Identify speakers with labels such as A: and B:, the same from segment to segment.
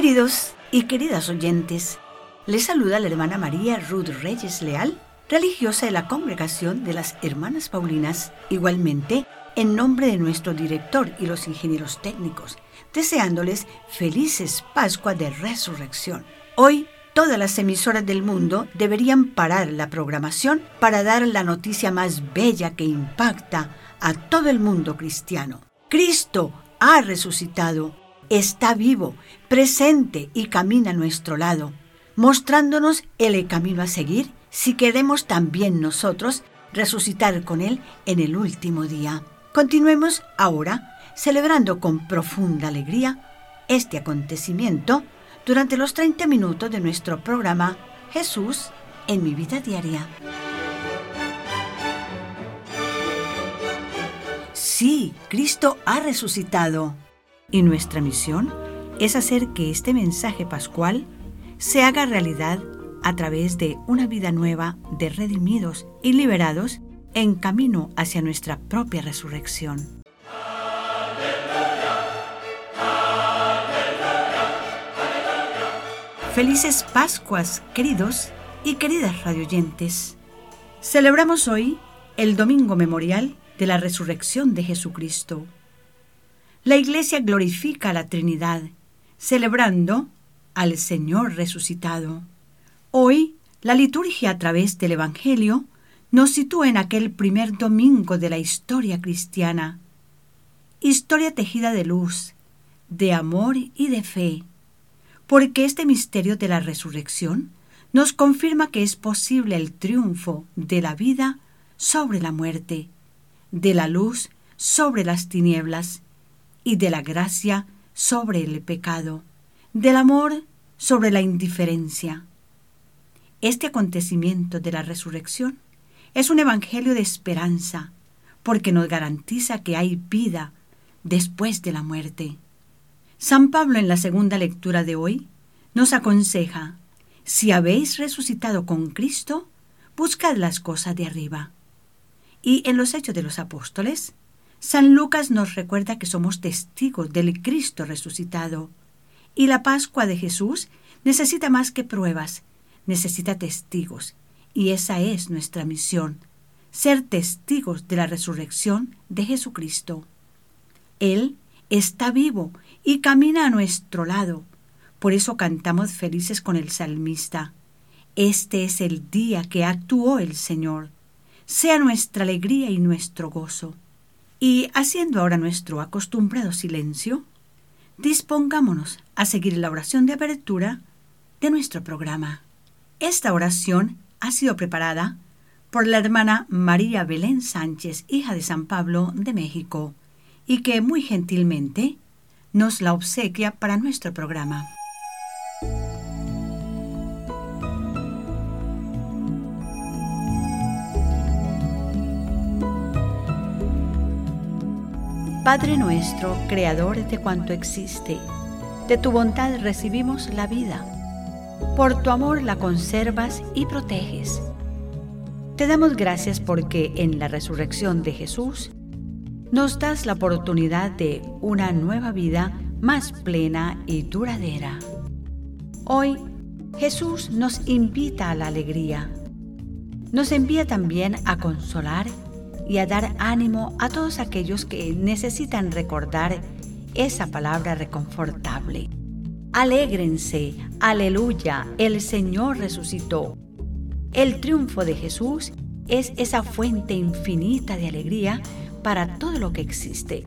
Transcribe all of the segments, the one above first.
A: Queridos y queridas oyentes, les saluda la hermana María Ruth Reyes Leal, religiosa de la Congregación de las Hermanas Paulinas, igualmente en nombre de nuestro director y los ingenieros técnicos, deseándoles felices Pascua de Resurrección. Hoy, todas las emisoras del mundo deberían parar la programación para dar la noticia más bella que impacta a todo el mundo cristiano. Cristo ha resucitado, está vivo, presente y camina a nuestro lado, mostrándonos el camino a seguir si queremos también nosotros resucitar con Él en el último día. Continuemos ahora celebrando con profunda alegría este acontecimiento durante los 30 minutos de nuestro programa Jesús en mi vida diaria. Sí, Cristo ha resucitado. Y nuestra misión es hacer que este mensaje pascual se haga realidad a través de una vida nueva de redimidos y liberados en camino hacia nuestra propia resurrección. Felices Pascuas, queridos y queridas radioyentes. Celebramos hoy el Domingo Memorial de la resurrección de Jesucristo. La Iglesia glorifica a la Trinidad, celebrando al Señor resucitado. Hoy, la liturgia a través del Evangelio nos sitúa en aquel primer domingo de la historia cristiana. Historia tejida de luz, de amor y de fe, porque este misterio de la resurrección nos confirma que es posible el triunfo de la vida sobre la muerte de la luz sobre las tinieblas y de la gracia sobre el pecado, del amor sobre la indiferencia. Este acontecimiento de la resurrección es un evangelio de esperanza, porque nos garantiza que hay vida después de la muerte. San Pablo en la segunda lectura de hoy nos aconseja, si habéis resucitado con Cristo, buscad las cosas de arriba y en los Hechos de los Apóstoles, San Lucas nos recuerda que somos testigos del Cristo resucitado. Y la Pascua de Jesús necesita más que pruebas, necesita testigos. Y esa es nuestra misión, ser testigos de la resurrección de Jesucristo. Él está vivo y camina a nuestro lado. Por eso cantamos felices con el salmista. Este es el día que actuó el Señor sea nuestra alegría y nuestro gozo. Y haciendo ahora nuestro acostumbrado silencio, dispongámonos a seguir la oración de apertura de nuestro programa. Esta oración ha sido preparada por la hermana María Belén Sánchez, hija de San Pablo de México, y que muy gentilmente nos la obsequia para nuestro programa. Padre nuestro, Creador de cuanto existe, de tu bondad recibimos la vida. Por tu amor la conservas y proteges. Te damos gracias porque en la resurrección de Jesús nos das la oportunidad de una nueva vida más plena y duradera. Hoy Jesús nos invita a la alegría. Nos envía también a consolar y a dar ánimo a todos aquellos que necesitan recordar esa palabra reconfortable. Alégrense, aleluya, el Señor resucitó. El triunfo de Jesús es esa fuente infinita de alegría para todo lo que existe.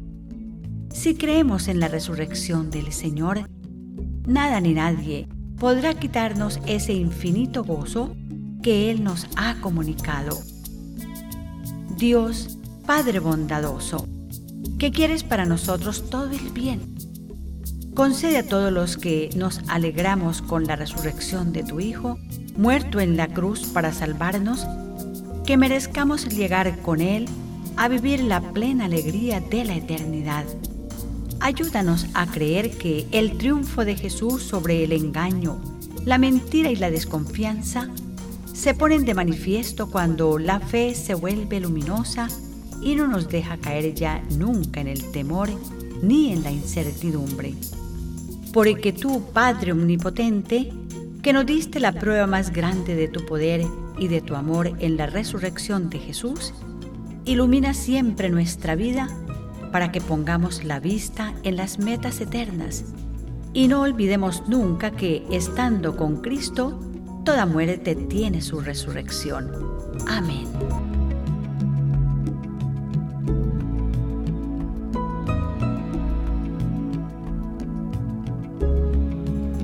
A: Si creemos en la resurrección del Señor, nada ni nadie podrá quitarnos ese infinito gozo que Él nos ha comunicado. Dios, Padre bondadoso, que quieres para nosotros todo el bien. Concede a todos los que nos alegramos con la resurrección de tu Hijo, muerto en la cruz para salvarnos, que merezcamos llegar con Él a vivir la plena alegría de la eternidad. Ayúdanos a creer que el triunfo de Jesús sobre el engaño, la mentira y la desconfianza se ponen de manifiesto cuando la fe se vuelve luminosa y no nos deja caer ya nunca en el temor ni en la incertidumbre. porque tú, Padre Omnipotente, que nos diste la prueba más grande de tu poder y de tu amor en la resurrección de Jesús, ilumina siempre nuestra vida para que pongamos la vista en las metas eternas y no olvidemos nunca que, estando con Cristo, toda muerte tiene su resurrección. Amén.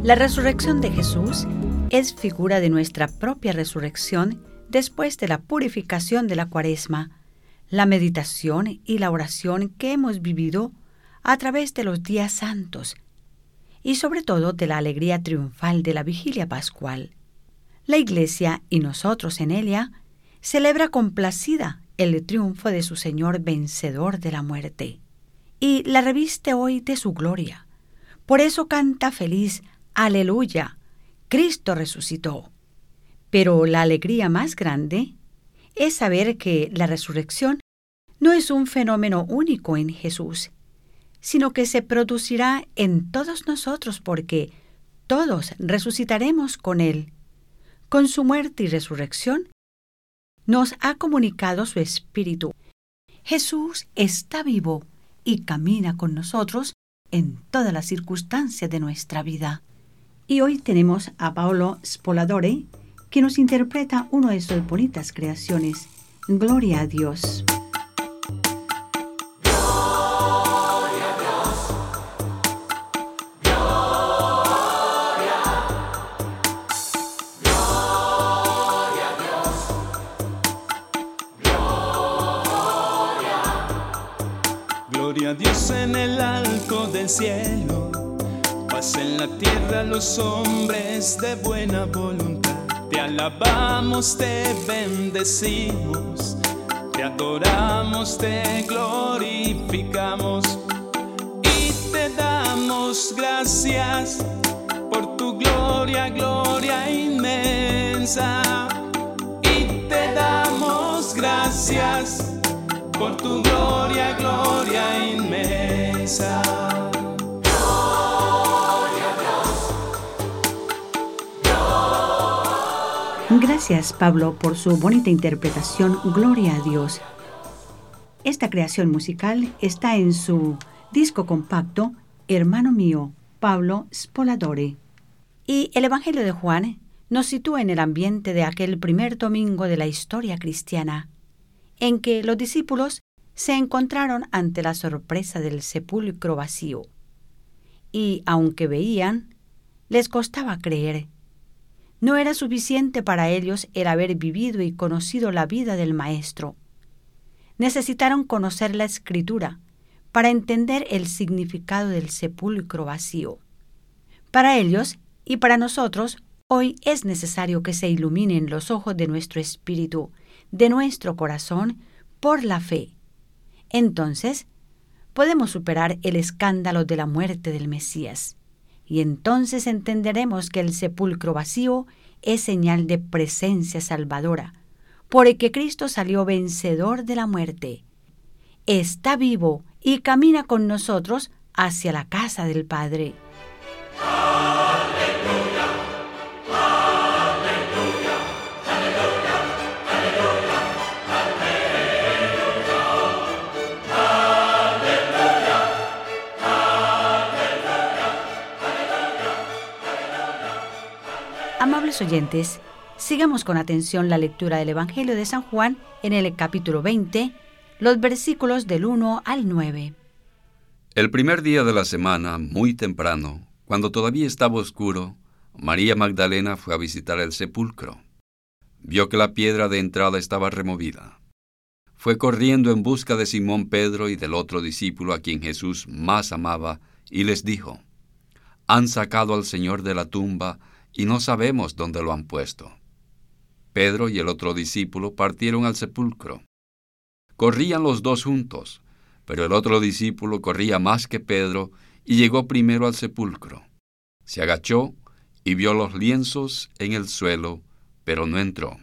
A: La resurrección de Jesús es figura de nuestra propia resurrección después de la purificación de la cuaresma, la meditación y la oración que hemos vivido a través de los días santos y sobre todo de la alegría triunfal de la vigilia pascual. La Iglesia y nosotros en ella celebra complacida el triunfo de su Señor vencedor de la muerte y la reviste hoy de su gloria. Por eso canta feliz, aleluya, Cristo resucitó. Pero la alegría más grande es saber que la resurrección no es un fenómeno único en Jesús, sino que se producirá en todos nosotros porque todos resucitaremos con Él. Con su muerte y resurrección, nos ha comunicado su Espíritu. Jesús está vivo y camina con nosotros en todas las circunstancias de nuestra vida. Y hoy tenemos a Paolo Spoladore, que nos interpreta una de sus bonitas creaciones, Gloria a Dios.
B: Dios en el alto del cielo, paz en la tierra los hombres de buena voluntad. Te alabamos, te bendecimos, te adoramos, te glorificamos y te damos gracias por tu gloria, gloria inmensa. Y te damos gracias por tu gloria, gloria inmensa.
A: Gracias Pablo por su bonita interpretación Gloria a Dios. Esta creación musical está en su disco compacto Hermano mío, Pablo Spoladore. Y el Evangelio de Juan nos sitúa en el ambiente de aquel primer domingo de la historia cristiana en que los discípulos se encontraron ante la sorpresa del sepulcro vacío. Y aunque veían, les costaba creer. No era suficiente para ellos el haber vivido y conocido la vida del Maestro. Necesitaron conocer la escritura para entender el significado del sepulcro vacío. Para ellos y para nosotros, hoy es necesario que se iluminen los ojos de nuestro espíritu de nuestro corazón por la fe. Entonces, podemos superar el escándalo de la muerte del Mesías, y entonces entenderemos que el sepulcro vacío es señal de presencia salvadora, porque Cristo salió vencedor de la muerte. Está vivo y camina con nosotros hacia la casa del Padre. Amables oyentes, sigamos con atención la lectura del Evangelio de San Juan en el capítulo 20, los versículos del 1 al 9.
C: El primer día de la semana, muy temprano, cuando todavía estaba oscuro, María Magdalena fue a visitar el sepulcro. Vio que la piedra de entrada estaba removida. Fue corriendo en busca de Simón Pedro y del otro discípulo a quien Jesús más amaba, y les dijo, Han sacado al Señor de la tumba, y no sabemos dónde lo han puesto. Pedro y el otro discípulo partieron al sepulcro. Corrían los dos juntos, pero el otro discípulo corría más que Pedro y llegó primero al sepulcro. Se agachó y vio los lienzos en el suelo, pero no entró.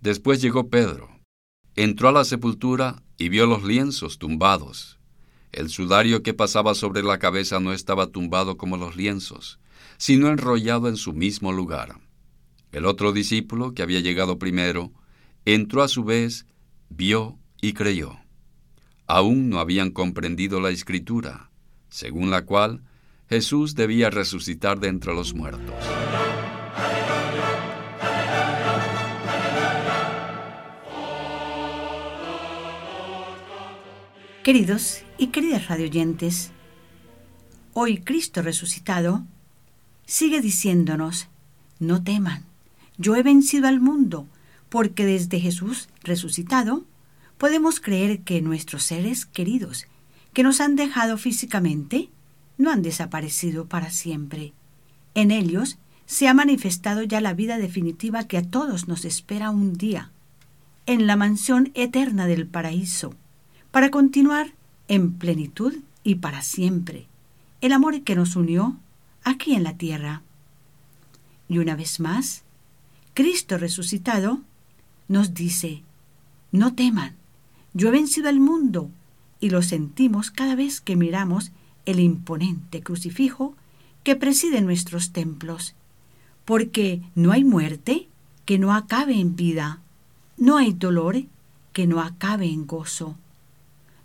C: Después llegó Pedro. Entró a la sepultura y vio los lienzos tumbados, El sudario que pasaba sobre la cabeza no estaba tumbado como los lienzos, sino enrollado en su mismo lugar. El otro discípulo, que había llegado primero, entró a su vez, vio y creyó. Aún no habían comprendido la escritura, según la cual Jesús debía resucitar de entre los muertos.
A: Queridos y queridas radioyentes, hoy Cristo resucitado sigue diciéndonos, no teman, yo he vencido al mundo, porque desde Jesús resucitado podemos creer que nuestros seres queridos, que nos han dejado físicamente, no han desaparecido para siempre. En ellos se ha manifestado ya la vida definitiva que a todos nos espera un día, en la mansión eterna del paraíso para continuar en plenitud y para siempre el amor que nos unió aquí en la tierra. Y una vez más, Cristo resucitado nos dice, no teman, yo he vencido al mundo, y lo sentimos cada vez que miramos el imponente crucifijo que preside nuestros templos, porque no hay muerte que no acabe en vida, no hay dolor que no acabe en gozo.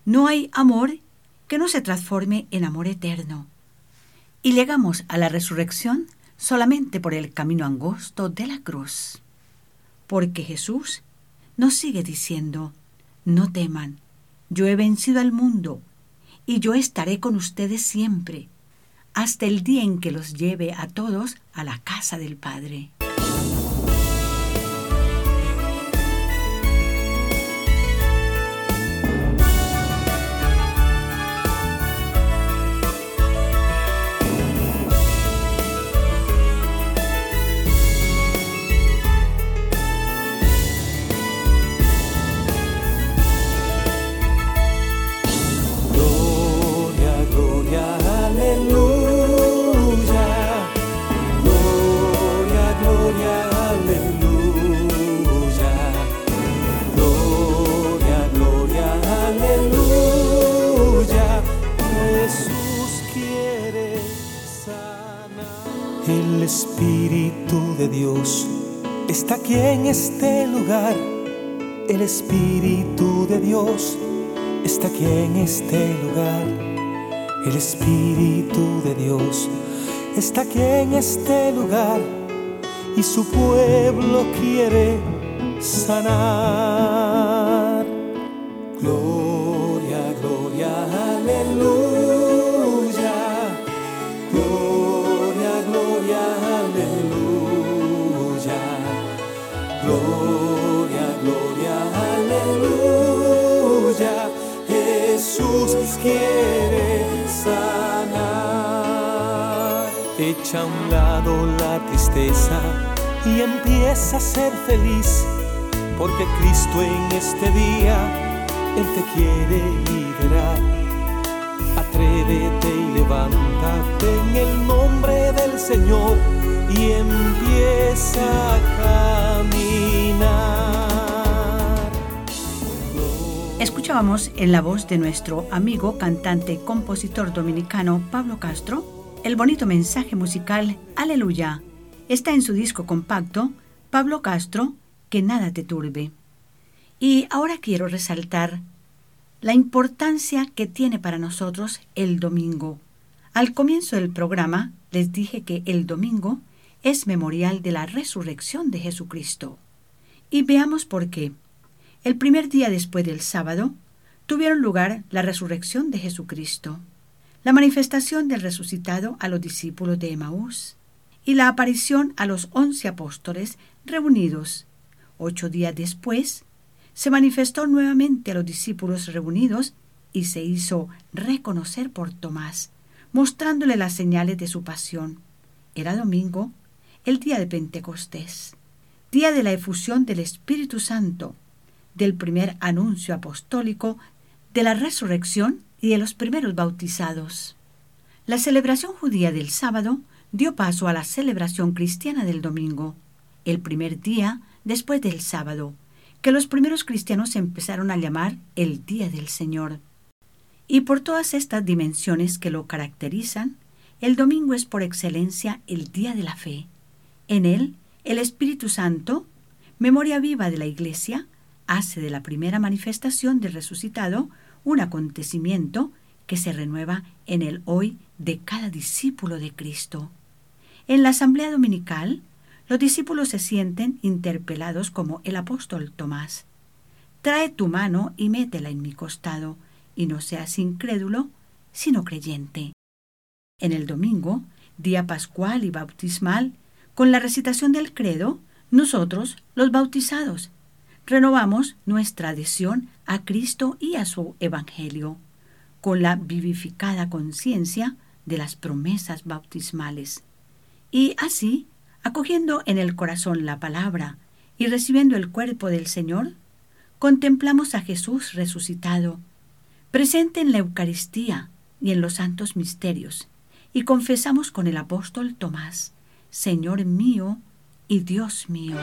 A: No hay amor que no se transforme en amor eterno. Y llegamos a la resurrección solamente por el camino angosto de la cruz. Porque Jesús nos sigue diciendo, no teman, yo he vencido al mundo, y yo estaré con ustedes siempre, hasta el día en que los lleve a todos a la casa del Padre.
B: Espíritu de Dios está aquí en este lugar. El Espíritu de Dios está aquí en este lugar y su pueblo quiere sanar. Gloria, quiere sanar. Echa a un lado la tristeza y empieza a ser feliz. Porque Cristo en este día, Él te quiere liberar. Atrévete y levántate en el nombre del Señor y empieza a caminar.
A: Escuchábamos en la voz de nuestro amigo, cantante compositor dominicano Pablo Castro el bonito mensaje musical Aleluya. Está en su disco compacto Pablo Castro, Que nada te turbe. Y ahora quiero resaltar la importancia que tiene para nosotros el domingo. Al comienzo del programa les dije que el domingo es memorial de la resurrección de Jesucristo. Y veamos por qué. El primer día después del sábado tuvieron lugar la resurrección de Jesucristo, la manifestación del resucitado a los discípulos de Emaús y la aparición a los once apóstoles reunidos. Ocho días después, se manifestó nuevamente a los discípulos reunidos y se hizo reconocer por Tomás, mostrándole las señales de su pasión. Era domingo el día de Pentecostés, día de la efusión del Espíritu Santo, del primer anuncio apostólico, de la resurrección y de los primeros bautizados. La celebración judía del sábado dio paso a la celebración cristiana del domingo, el primer día después del sábado, que los primeros cristianos empezaron a llamar el Día del Señor. Y por todas estas dimensiones que lo caracterizan, el domingo es por excelencia el día de la fe. En él, el Espíritu Santo, memoria viva de la Iglesia, hace de la primera manifestación del resucitado un acontecimiento que se renueva en el hoy de cada discípulo de Cristo. En la asamblea dominical, los discípulos se sienten interpelados como el apóstol Tomás. Trae tu mano y métela en mi costado, y no seas incrédulo, sino creyente. En el domingo, día pascual y bautismal, con la recitación del credo, nosotros, los bautizados, renovamos nuestra adhesión a Cristo y a su Evangelio, con la vivificada conciencia de las promesas bautismales. Y así, acogiendo en el corazón la palabra y recibiendo el cuerpo del Señor, contemplamos a Jesús resucitado, presente en la Eucaristía y en los santos misterios, y confesamos con el apóstol Tomás, Señor mío y Dios mío.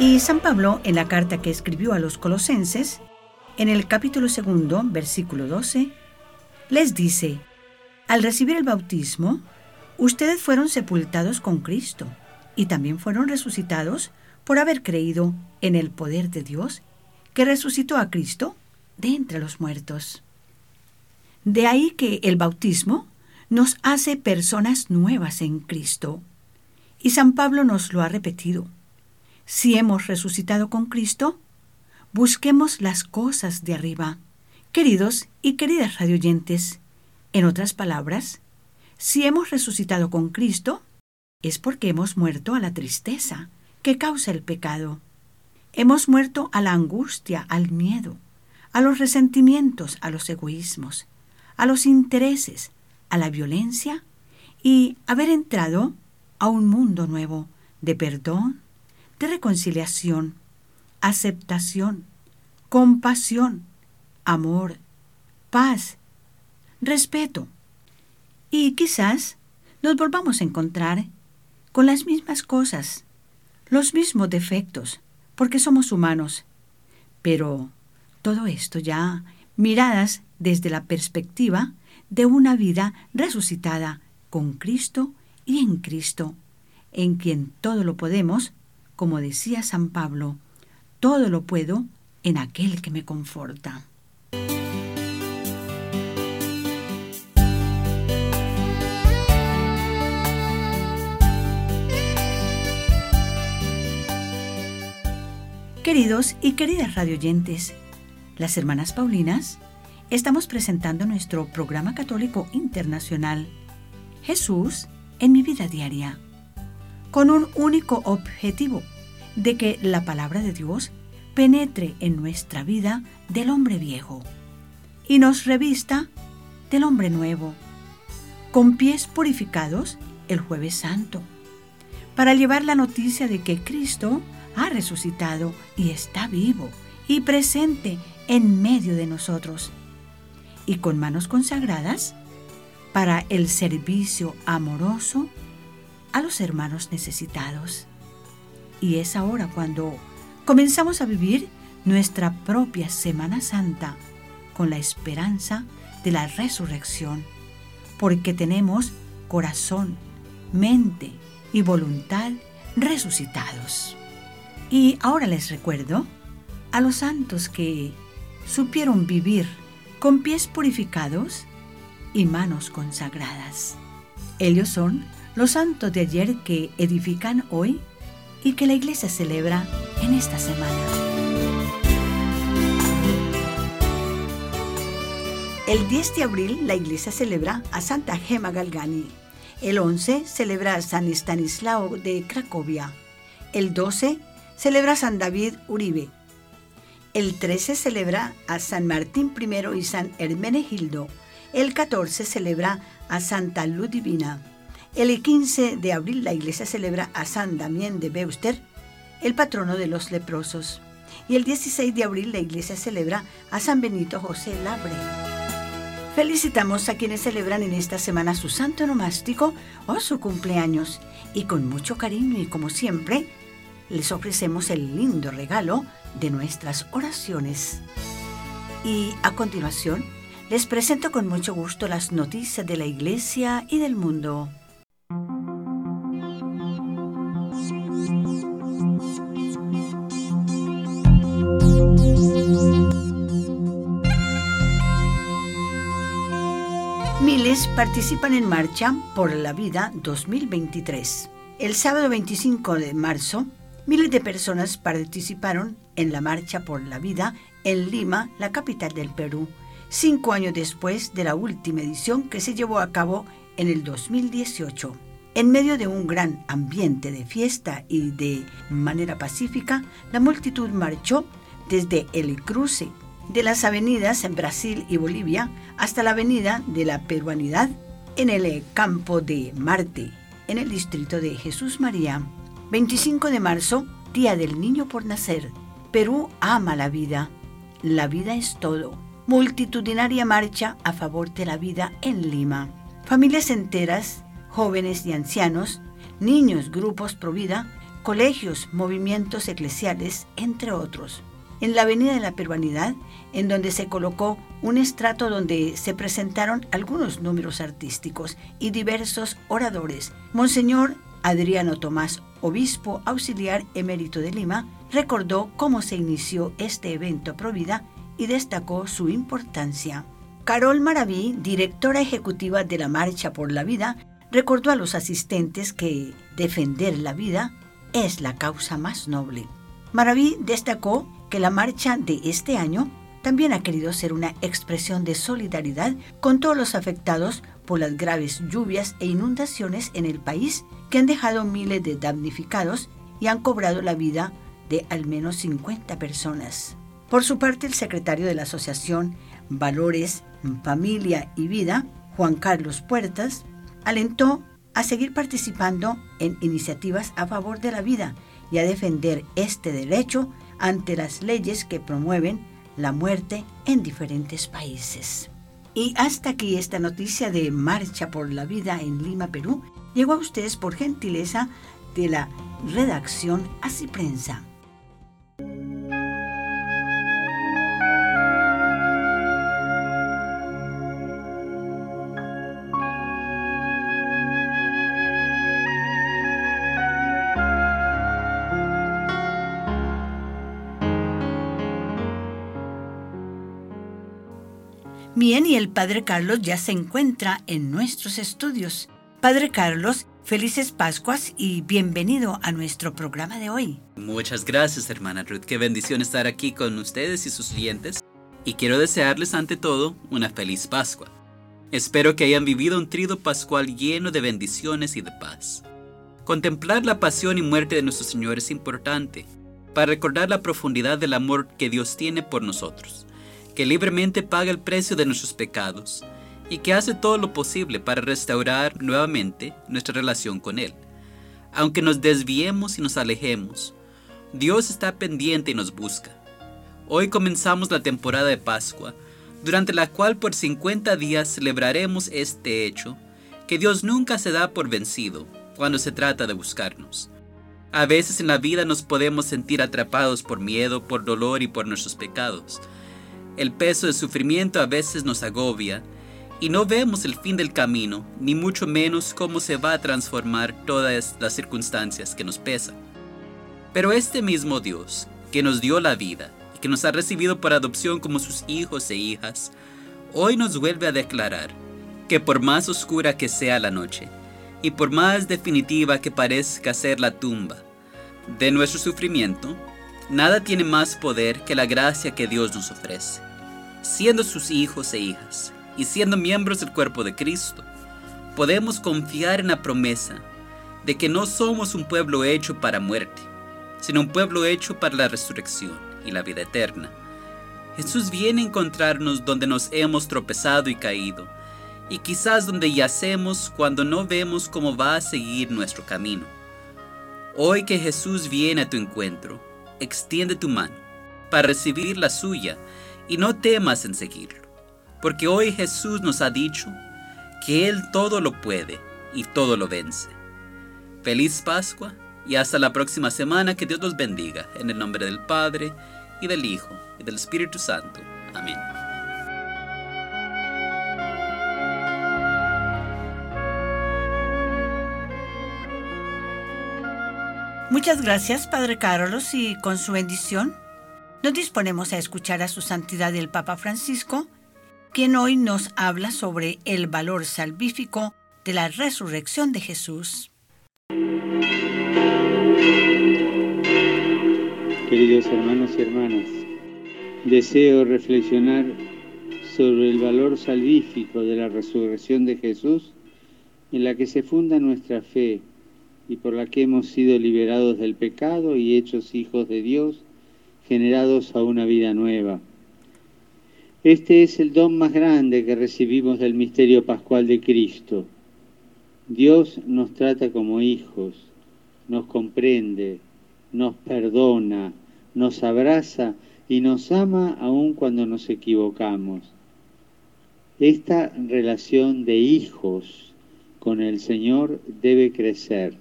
A: Y San Pablo, en la carta que escribió a los colosenses, en el capítulo segundo, versículo 12, les dice, al recibir el bautismo, ustedes fueron sepultados con Cristo y también fueron resucitados por haber creído en el poder de Dios que resucitó a Cristo de entre los muertos. De ahí que el bautismo nos hace personas nuevas en Cristo. Y San Pablo nos lo ha repetido si hemos resucitado con Cristo, busquemos las cosas de arriba. Queridos y queridas radioyentes, en otras palabras, si hemos resucitado con Cristo, es porque hemos muerto a la tristeza que causa el pecado. Hemos muerto a la angustia, al miedo, a los resentimientos, a los egoísmos, a los intereses, a la violencia y haber entrado a un mundo nuevo de perdón, de reconciliación, aceptación, compasión, amor, paz, respeto. Y quizás nos volvamos a encontrar con las mismas cosas, los mismos defectos, porque somos humanos. Pero todo esto ya miradas desde la perspectiva de una vida resucitada con Cristo y en Cristo, en quien todo lo podemos como decía San Pablo, todo lo puedo en aquel que me conforta. Queridos y queridas radioyentes, las hermanas Paulinas, estamos presentando nuestro programa católico internacional, Jesús en mi vida diaria con un único objetivo, de que la palabra de Dios penetre en nuestra vida del hombre viejo y nos revista del hombre nuevo, con pies purificados el jueves santo, para llevar la noticia de que Cristo ha resucitado y está vivo y presente en medio de nosotros, y con manos consagradas para el servicio amoroso a los hermanos necesitados. Y es ahora cuando comenzamos a vivir nuestra propia Semana Santa con la esperanza de la resurrección, porque tenemos corazón, mente y voluntad resucitados. Y ahora les recuerdo a los santos que supieron vivir con pies purificados y manos consagradas. Ellos son los santos de ayer que edifican hoy y que la iglesia celebra en esta semana. El 10 de abril la iglesia celebra a Santa Gema Galgani. El 11 celebra a San Estanislao de Cracovia. El 12 celebra a San David Uribe. El 13 celebra a San Martín I y San Hermenegildo. El 14 celebra a Santa Ludivina El 15 de abril la iglesia celebra a San Damián de Beuster, el patrono de los leprosos. Y el 16 de abril la iglesia celebra a San Benito José Labre. Felicitamos a quienes celebran en esta semana su santo nomástico o su cumpleaños. Y con mucho cariño y como siempre, les ofrecemos el lindo regalo de nuestras oraciones. Y a continuación, les presento con mucho gusto las noticias de la Iglesia y del mundo. Participan en Marcha por la Vida 2023. El sábado 25 de marzo, miles de personas participaron en la Marcha por la Vida en Lima, la capital del Perú, cinco años después de la última edición que se llevó a cabo en el 2018. En medio de un gran ambiente de fiesta y de manera pacífica, la multitud marchó desde el cruce de las avenidas en Brasil y Bolivia hasta la avenida de la Peruanidad en el campo de Marte, en el distrito de Jesús María. 25 de marzo, Día del Niño por Nacer. Perú ama la vida. La vida es todo. Multitudinaria marcha a favor de la vida en Lima. Familias enteras, jóvenes y ancianos, niños, grupos pro vida, colegios, movimientos eclesiales, entre otros en la Avenida de la Peruanidad, en donde se colocó un estrato donde se presentaron algunos números artísticos y diversos oradores. Monseñor Adriano Tomás, obispo auxiliar emérito de Lima, recordó cómo se inició este evento Provida y destacó su importancia. Carol Maraví, directora ejecutiva de la Marcha por la Vida, recordó a los asistentes que defender la vida es la causa más noble. Maraví destacó que la marcha de este año también ha querido ser una expresión de solidaridad con todos los afectados por las graves lluvias e inundaciones en el país que han dejado miles de damnificados y han cobrado la vida de al menos 50 personas. Por su parte, el secretario de la Asociación Valores, Familia y Vida, Juan Carlos Puertas, alentó a seguir participando en iniciativas a favor de la vida y a defender este derecho ante las leyes que promueven la muerte en diferentes países. Y hasta aquí esta noticia de Marcha por la Vida en Lima, Perú, llegó a ustedes por gentileza de la redacción Así Prensa. Bien, y el Padre Carlos ya se encuentra en nuestros estudios. Padre Carlos, felices Pascuas y bienvenido a nuestro programa de hoy.
D: Muchas gracias, hermana Ruth. Qué bendición estar aquí con ustedes y sus clientes. Y quiero desearles ante todo una feliz Pascua. Espero que hayan vivido un trido pascual lleno de bendiciones y de paz. Contemplar la pasión y muerte de nuestro Señor es importante para recordar la profundidad del amor que Dios tiene por nosotros que libremente paga el precio de nuestros pecados y que hace todo lo posible para restaurar nuevamente nuestra relación con Él. Aunque nos desviemos y nos alejemos, Dios está pendiente y nos busca. Hoy comenzamos la temporada de Pascua, durante la cual por 50 días celebraremos este hecho, que Dios nunca se da por vencido cuando se trata de buscarnos. A veces en la vida nos podemos sentir atrapados por miedo, por dolor y por nuestros pecados, el peso del sufrimiento a veces nos agobia y no vemos el fin del camino, ni mucho menos cómo se va a transformar todas las circunstancias que nos pesan. Pero este mismo Dios, que nos dio la vida y que nos ha recibido por adopción como sus hijos e hijas, hoy nos vuelve a declarar que por más oscura que sea la noche, y por más definitiva que parezca ser la tumba de nuestro sufrimiento, nada tiene más poder que la gracia que Dios nos ofrece siendo sus hijos e hijas y siendo miembros del cuerpo de Cristo, podemos confiar en la promesa de que no somos un pueblo hecho para muerte, sino un pueblo hecho para la resurrección y la vida eterna. Jesús viene a encontrarnos donde nos hemos tropezado y caído, y quizás donde yacemos cuando no vemos cómo va a seguir nuestro camino. Hoy que Jesús viene a tu encuentro, extiende tu mano para recibir la suya y no temas en seguirlo, porque hoy Jesús nos ha dicho que Él todo lo puede y todo lo vence. Feliz Pascua y hasta la próxima semana que Dios los bendiga en el nombre del Padre y del Hijo y del Espíritu Santo. Amén.
A: Muchas gracias, Padre Carlos, y con su bendición nos disponemos a escuchar a su santidad el Papa Francisco, quien hoy nos habla sobre el valor salvífico de la resurrección de Jesús.
E: Queridos hermanos y hermanas, deseo reflexionar sobre el valor salvífico de la resurrección de Jesús en la que se funda nuestra fe y por la que hemos sido liberados del pecado y hechos hijos de Dios, generados a una vida nueva. Este es el don más grande que recibimos del misterio pascual de Cristo. Dios nos trata como hijos, nos comprende, nos perdona, nos abraza y nos ama aun cuando nos equivocamos. Esta relación de hijos con el Señor debe crecer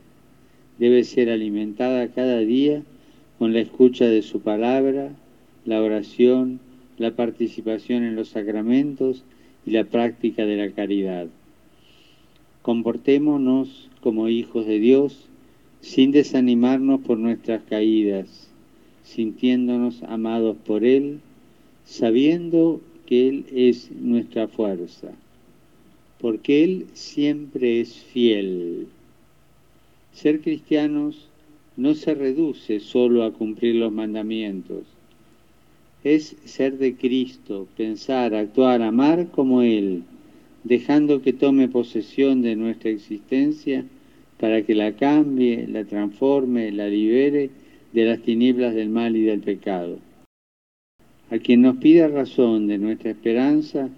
E: debe ser alimentada cada día con la escucha de su palabra, la oración, la participación en los sacramentos y la práctica de la caridad. Comportémonos como hijos de Dios sin desanimarnos por nuestras caídas, sintiéndonos amados por Él, sabiendo que Él es nuestra fuerza, porque Él siempre es fiel ser cristianos no se reduce solo a cumplir los mandamientos. Es ser de Cristo, pensar, actuar, amar como Él, dejando que tome posesión de nuestra existencia para que la cambie, la transforme, la libere de las tinieblas del mal y del pecado. A quien nos pida razón de nuestra esperanza,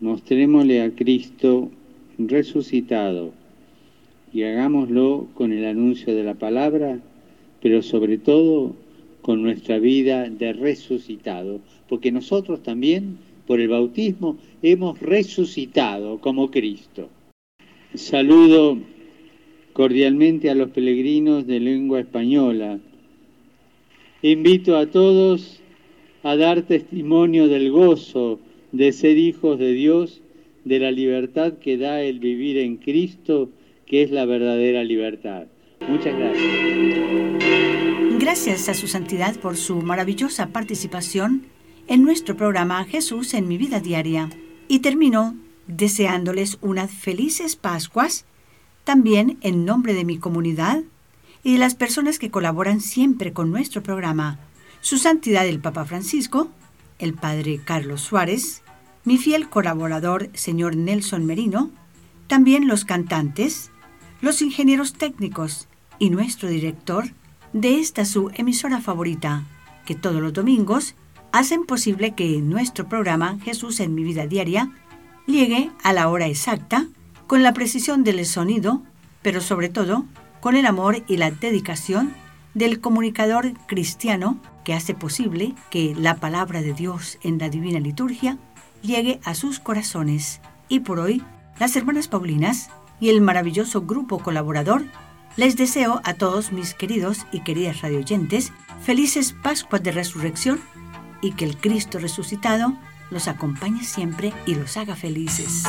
E: mostrémosle a Cristo resucitado y hagámoslo con el anuncio de la palabra, pero sobre todo con nuestra vida de resucitado, porque nosotros también por el bautismo hemos resucitado como Cristo. Saludo cordialmente a los peregrinos de lengua española. Invito a todos a dar testimonio del gozo de ser hijos de Dios, de la libertad que da el vivir en Cristo que es la verdadera libertad. Muchas gracias.
A: Gracias a su santidad por su maravillosa participación en nuestro programa Jesús en mi vida diaria. Y termino deseándoles unas felices Pascuas, también en nombre de mi comunidad y de las personas que colaboran siempre con nuestro programa. Su santidad el Papa Francisco, el Padre Carlos Suárez, mi fiel colaborador, señor Nelson Merino, también los cantantes, los ingenieros técnicos y nuestro director de esta su emisora favorita, que todos los domingos hacen posible que nuestro programa Jesús en mi vida diaria llegue a la hora exacta, con la precisión del sonido, pero sobre todo con el amor y la dedicación del comunicador cristiano que hace posible que la palabra de Dios en la divina liturgia llegue a sus corazones. Y por hoy, las hermanas Paulinas y el maravilloso grupo colaborador, les deseo a todos mis queridos y queridas radioyentes felices Pascuas de Resurrección y que el Cristo resucitado los acompañe siempre y los haga felices.